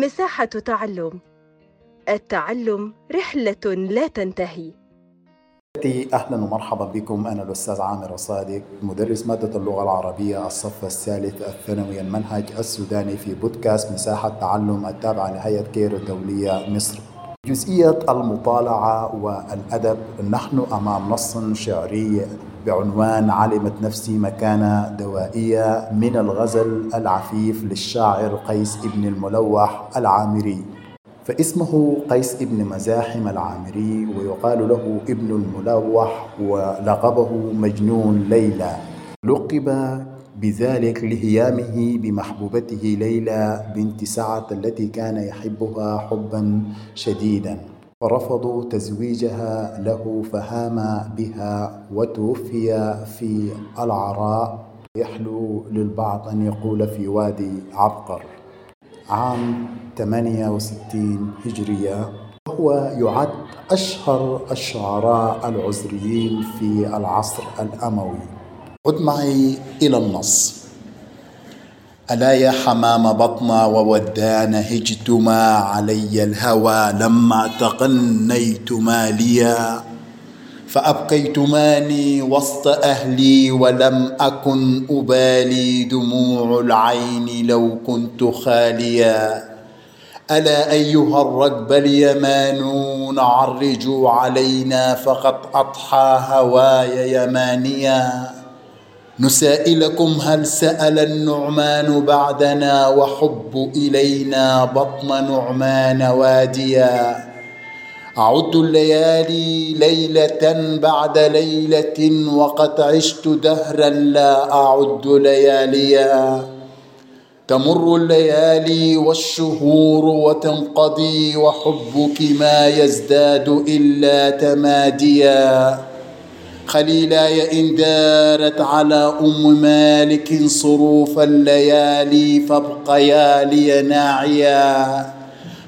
مساحة تعلم. التعلم رحلة لا تنتهي. أهلا ومرحبا بكم. أنا الأستاذ عامر الصادق مدرس مادة اللغة العربية الصف الثالث الثانوي المنهج السوداني في بودكاست مساحة تعلم التابعة لهيئة كير الدولية مصر. جزئية المطالعة والأدب. نحن أمام نص شعري بعنوان علمت نفسي مكانة دوائية من الغزل العفيف للشاعر قيس ابن الملوح العامري. فاسمه قيس ابن مزاحم العامري ويقال له ابن الملوح ولقبه مجنون ليلى. لقب بذلك لهيامه بمحبوبته ليلى بنت سعد التي كان يحبها حبا شديدا. فرفضوا تزويجها له فهام بها وتوفي في العراء. يحلو للبعض أن يقول في وادي عبقر. عام 68 هجرية. وهو يعد أشهر الشعراء العزريين في العصر الأموي. عد معي إلى النص. ألا يا حمام بطنا وودان هجتما علي الهوى لما تقنيتما ليا. فأبقيتماني وسط أهلي ولم أكن أبالي دموع العين لو كنت خاليا. ألا أيها الركب اليمانون عرجوا علينا فقد أضحى هواي يمانيا. نسائلكم هل سأل النعمان بعدنا وحب إلينا بطن نعمان واديا؟ أعد الليالي ليلة بعد ليلة وقد عشت دهرا لا أعد لياليا. تمر الليالي والشهور وتنقضي وحبك ما يزداد إلا تماديا. خليلاي إن دارت على أم مالك صروف الليالي فابقيا لي ناعيا.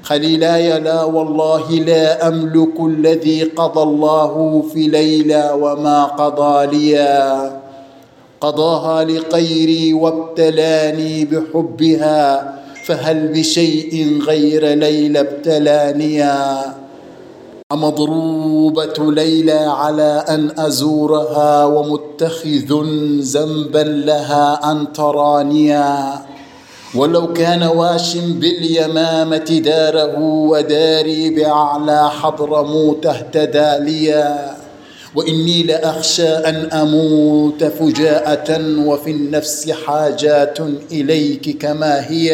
خليلاي لا والله لا أملك الذي قضى الله في ليلى وما قضى ليا. قضاها لغيري وابتلاني بحبها فهل بشيء غير ليلى ابتلانيا. مضروبة ليلى على أن أزورها ومتخذ ذنبا لها أن ترانيا. ولو كان واش باليمامة داره وداري بأعلى حضرموت اهتدى ليا. وإني لأخشى أن أموت فجاءة وفي النفس حاجات إليك كما هي.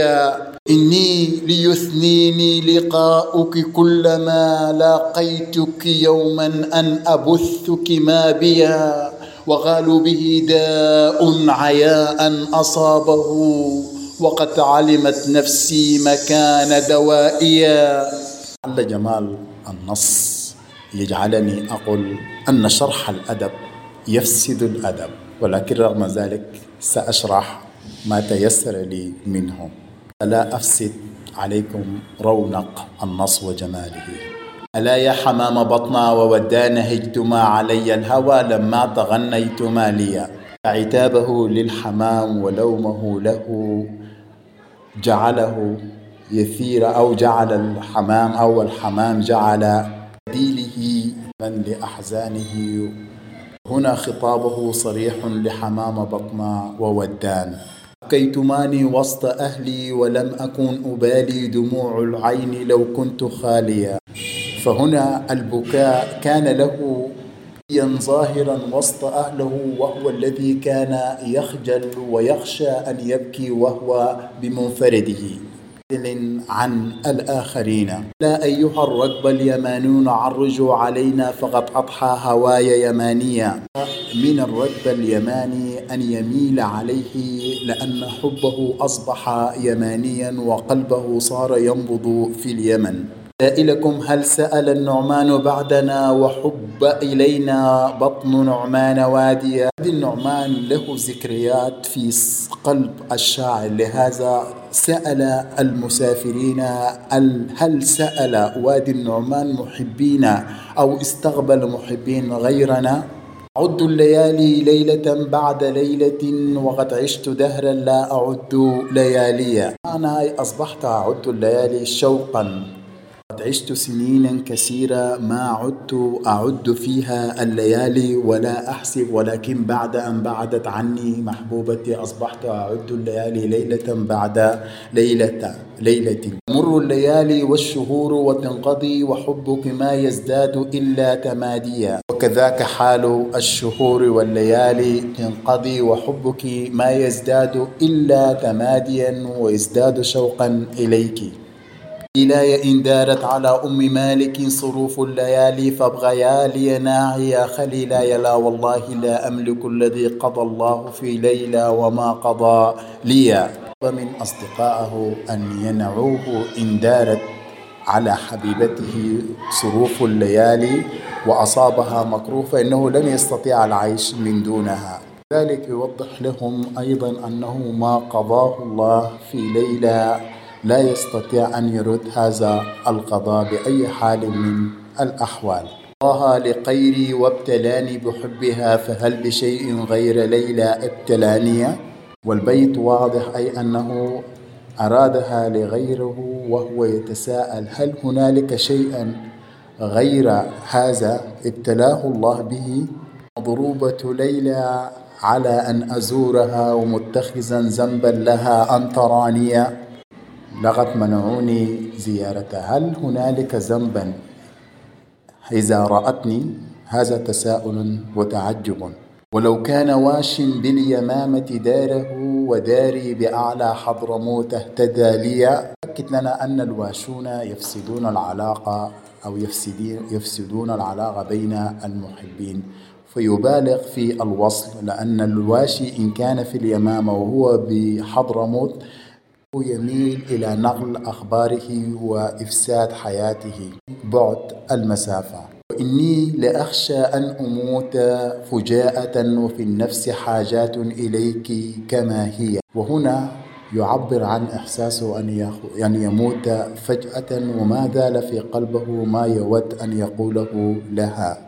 إني ليثنيني لقاؤك كلما لاقيتك يوما أن أبثك ما بيا وغالوا به داء عياء أصابه وقد علمت نفسي مكان دوائيا على جمال النص يجعلني أقول أن شرح الأدب يفسد الأدب ولكن رغم ذلك سأشرح ما تيسر لي منه. فلا أفسد عليكم رونق النص وجماله. ألا يا حمام بطنا وودان هجتما علي الهوى لما تغنيتما لي عتابه للحمام ولومه له جعله يثير أو جعل الحمام أو الحمام جعل بديله من لأحزانه. هنا خطابه صريح لحمام بطنا وودان. بكيتماني وسط أهلي ولم أكن أبالي دموع العين لو كنت خاليا. فهنا البكاء كان له ظاهرا وسط أهله وهو الذي كان يخجل ويخشى أن يبكي وهو بمنفرده. عن الآخرين. لا أيها الركب اليمانون عرجوا علينا فقد أضحى هواي يمانيا من الركب اليماني أن يميل عليه لأن حبه أصبح يمانيا وقلبه صار ينبض في اليمن. سائلكم هل سأل النعمان بعدنا وحب إلينا بطن نعمان واديا هذا النعمان له ذكريات في قلب الشاعر لهذا سأل المسافرين هل سأل وادي النعمان محبين أو استقبل محبين غيرنا؟ أعد الليالي ليلة بعد ليلة وقد عشت دهرا لا أعد لياليا أنا أصبحت أعد الليالي شوقا. عشت سنينا كثيرة ما عدت أعد فيها الليالي ولا أحسب ولكن بعد أن بعدت عني محبوبتي أصبحت أعد الليالي ليلة بعد ليلة ليلة. تمر الليالي والشهور وتنقضي وحبك ما يزداد إلا تماديا. وكذاك حال الشهور والليالي تنقضي وحبك ما يزداد إلا تماديا ويزداد شوقا إليك. إلي إن دارت على أم مالك صروف الليالي فابغيا لي ناعيا خليلا لا والله لا أملك الذي قضى الله في ليلى وما قضى لي. ومن أصدقائه أن ينعوه إن دارت على حبيبته صروف الليالي وأصابها مكروه فإنه لن يستطيع العيش من دونها. ذلك يوضح لهم أيضا أنه ما قضاه الله في ليلة لا يستطيع أن يرد هذا القضاء بأي حال من الأحوال. الله لقيري وابتلاني بحبها فهل بشيء غير ليلى ابتلاني والبيت واضح أي أنه أرادها لغيره وهو يتساءل هل هنالك شيئا غير هذا ابتلاه الله به؟ ضروبة ليلى على أن أزورها ومتخذا ذنبا لها أن تراني لقد منعوني زيارتها هل هنالك ذنبا إذا رأتني؟ هذا تساؤل وتعجب. ولو كان واش باليمامة داره وداري بأعلى حضرموت اهتدى لي أكد لنا أن الواشون يفسدون العلاقة أو يفسدون العلاقة بين المحبين. فيبالغ في الوصل لأن الواشي إن كان في اليمامة وهو بحضرموت يميل إلى نقل أخباره وإفساد حياته. بعد المسافة. وإني لأخشى أن أموت فجاءة وفي النفس حاجات إليك كما هي. وهنا يعبر عن إحساسه أن يموت فجأة وما زال في قلبه ما يود أن يقوله لها.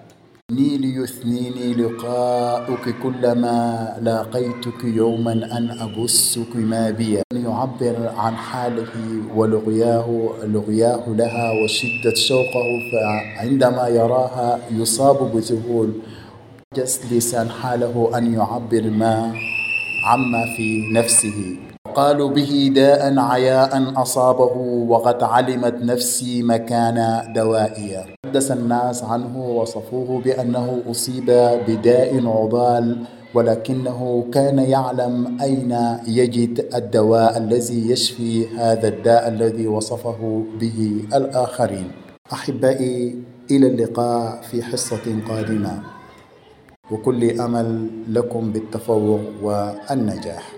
إني ليثنيني لقاؤك كلما لاقيتك يوما أن أبسك ما بي. يعبر عن حاله ولغياه لغياه لها وشدة شوقه فعندما يراها يصاب بذهول. جس لسان حاله أن يعبر ما عما في نفسه. قالوا به داء عياء أصابه وقد علمت نفسي مكان دوائي. حدث الناس عنه وصفوه بأنه أصيب بداء عضال ولكنه كان يعلم أين يجد الدواء الذي يشفي هذا الداء الذي وصفه به الآخرين. أحبائي إلى اللقاء في حصة قادمة. وكل أمل لكم بالتفوق والنجاح.